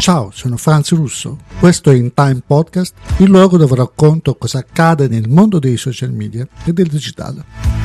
Ciao, sono Franz Russo. Questo è In Time Podcast, il luogo dove racconto cosa accade nel mondo dei social media e del digitale.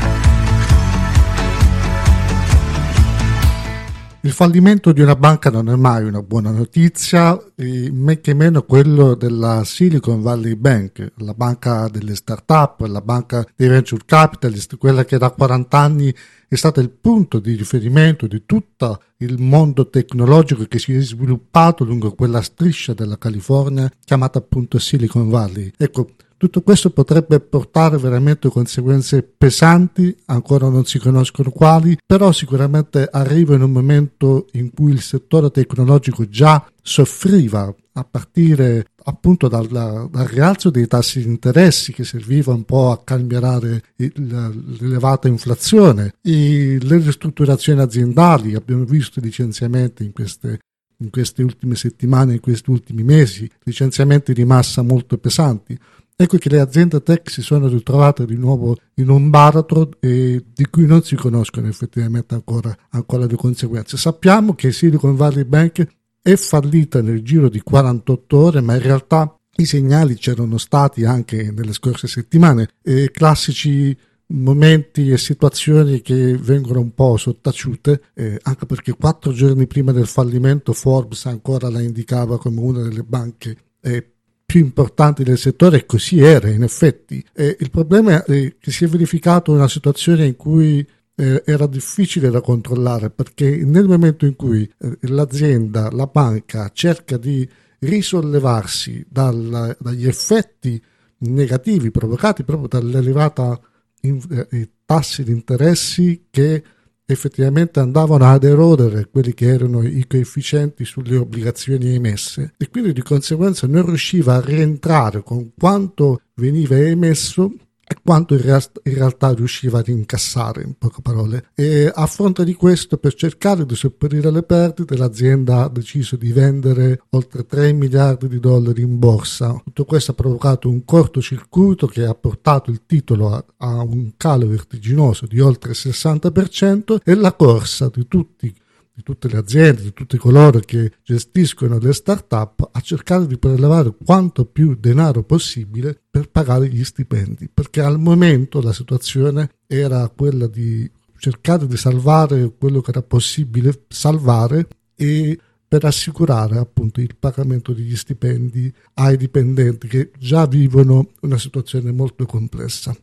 Il fallimento di una banca non è mai una buona notizia, men che meno quello della Silicon Valley Bank, la banca delle start-up, la banca dei venture capitalist, quella che da 40 anni è stata il punto di riferimento di tutto il mondo tecnologico che si è sviluppato lungo quella striscia della California chiamata appunto Silicon Valley. Ecco, tutto questo potrebbe portare veramente conseguenze pesanti, ancora non si conoscono quali, però sicuramente arriva in un momento in cui il settore tecnologico già soffriva a partire appunto dal, dal, rialzo dei tassi di interessi che serviva un po' a calmierare l'elevata inflazione, e le ristrutturazioni aziendali, abbiamo visto licenziamenti in queste in queste ultime settimane, in questi ultimi mesi, licenziamenti di massa molto pesanti. Ecco che le aziende tech si sono ritrovate di nuovo in un baratro e di cui non si conoscono effettivamente ancora, ancora le conseguenze. Sappiamo che Silicon Valley Bank è fallita nel giro di 48 ore, ma in realtà i segnali c'erano stati anche nelle scorse settimane, e classici momenti e situazioni che vengono un po' sottaciute, eh, anche perché quattro giorni prima del fallimento Forbes ancora la indicava come una delle banche eh, più importanti del settore e così era in effetti. E il problema è che si è verificato una situazione in cui eh, era difficile da controllare perché nel momento in cui eh, l'azienda, la banca cerca di risollevarsi dal, dagli effetti negativi provocati proprio dall'elevata in, eh, tassi di interessi che effettivamente andavano ad erodere quelli che erano i coefficienti sulle obbligazioni emesse e quindi di conseguenza non riusciva a rientrare con quanto veniva emesso e quanto in, rea- in, realtà riusciva ad incassare, in poche parole. E a fronte di questo, per cercare di sopperire le perdite, l'azienda ha deciso di vendere oltre 3 miliardi di dollari in borsa. Tutto questo ha provocato un cortocircuito che ha portato il titolo a, a un calo vertiginoso di oltre il 60% e la corsa di tutti di tutte le aziende, di tutti coloro che gestiscono le start-up a cercare di prelevare quanto più denaro possibile per pagare gli stipendi, perché al momento la situazione era quella di cercare di salvare quello che era possibile salvare e per assicurare appunto il pagamento degli stipendi ai dipendenti che già vivono una situazione molto complessa.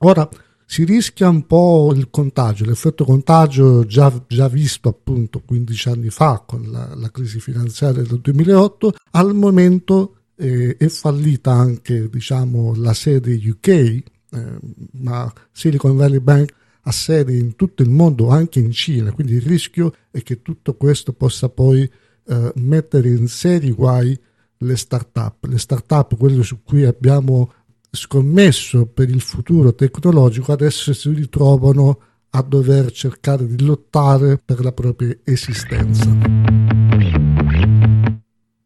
Ora, si rischia un po' il contagio, l'effetto contagio già, già visto appunto 15 anni fa con la, la crisi finanziaria del 2008, al momento eh, è fallita anche diciamo, la sede UK, eh, ma Silicon Valley Bank ha sede in tutto il mondo, anche in Cina, quindi il rischio è che tutto questo possa poi eh, mettere in seri guai le start-up, le start-up, quelle su cui abbiamo scommesso per il futuro tecnologico adesso si ritrovano a dover cercare di lottare per la propria esistenza.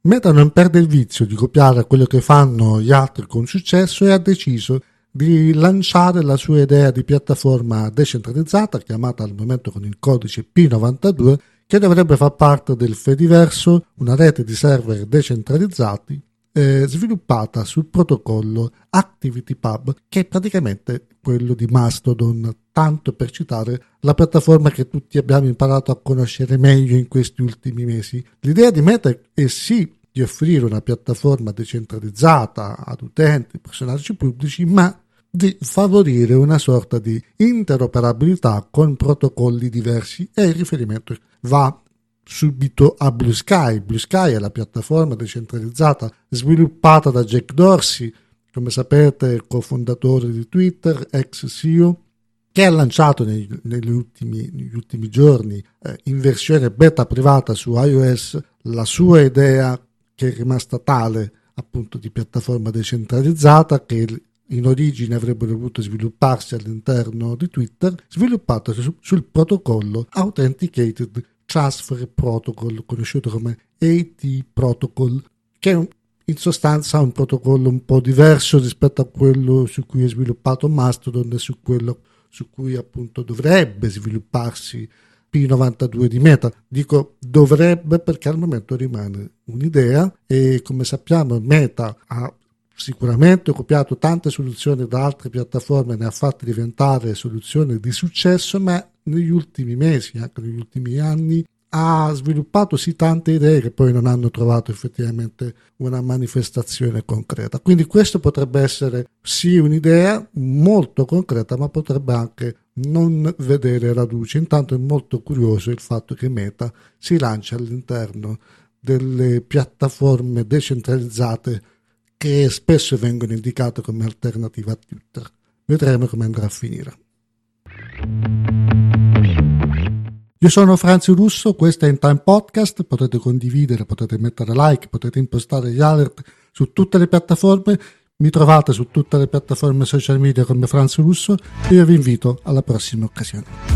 Meta non perde il vizio di copiare quello che fanno gli altri con successo e ha deciso di lanciare la sua idea di piattaforma decentralizzata chiamata al momento con il codice P92 che dovrebbe far parte del Fediverso, una rete di server decentralizzati eh, sviluppata sul protocollo ActivityPub, che è praticamente quello di Mastodon, tanto per citare la piattaforma che tutti abbiamo imparato a conoscere meglio in questi ultimi mesi. L'idea di Meta è sì di offrire una piattaforma decentralizzata ad utenti, personaggi pubblici, ma di favorire una sorta di interoperabilità con protocolli diversi e il riferimento va subito a Blue Sky. Blue Sky è la piattaforma decentralizzata sviluppata da Jack Dorsey, come sapete cofondatore di Twitter, ex CEO, che ha lanciato nei, negli, ultimi, negli, ultimi, giorni eh, in versione beta privata su iOS la sua idea che è rimasta tale appunto di piattaforma decentralizzata che in origine avrebbe dovuto svilupparsi all'interno di Twitter, sviluppata su, sul protocollo Authenticated Transfer Protocol, conosciuto come AT Protocol, che è un, in sostanza un protocollo un po' diverso rispetto a quello su cui è sviluppato Mastodon e su quello su cui appunto dovrebbe svilupparsi P92 di Meta. Dico dovrebbe perché al momento rimane un'idea e come sappiamo Meta ha sicuramente copiato tante soluzioni da altre piattaforme, ne ha fatte diventare soluzioni di successo, ma negli ultimi mesi, anche negli ultimi anni, ha sviluppato sì tante idee che poi non hanno trovato effettivamente una manifestazione concreta. Quindi questo potrebbe essere sì un'idea molto concreta, ma potrebbe anche non vedere la luce. Intanto è molto curioso il fatto che Meta si lancia all'interno delle piattaforme decentralizzate che spesso vengono indicate come alternativa a Twitter. Vedremo come andrà a finire. Io sono Franzio Russo, questo è In Time Podcast, potete condividere, potete mettere like, potete impostare gli alert su tutte le piattaforme, mi trovate su tutte le piattaforme social media come Franzio Russo e io vi invito alla prossima occasione.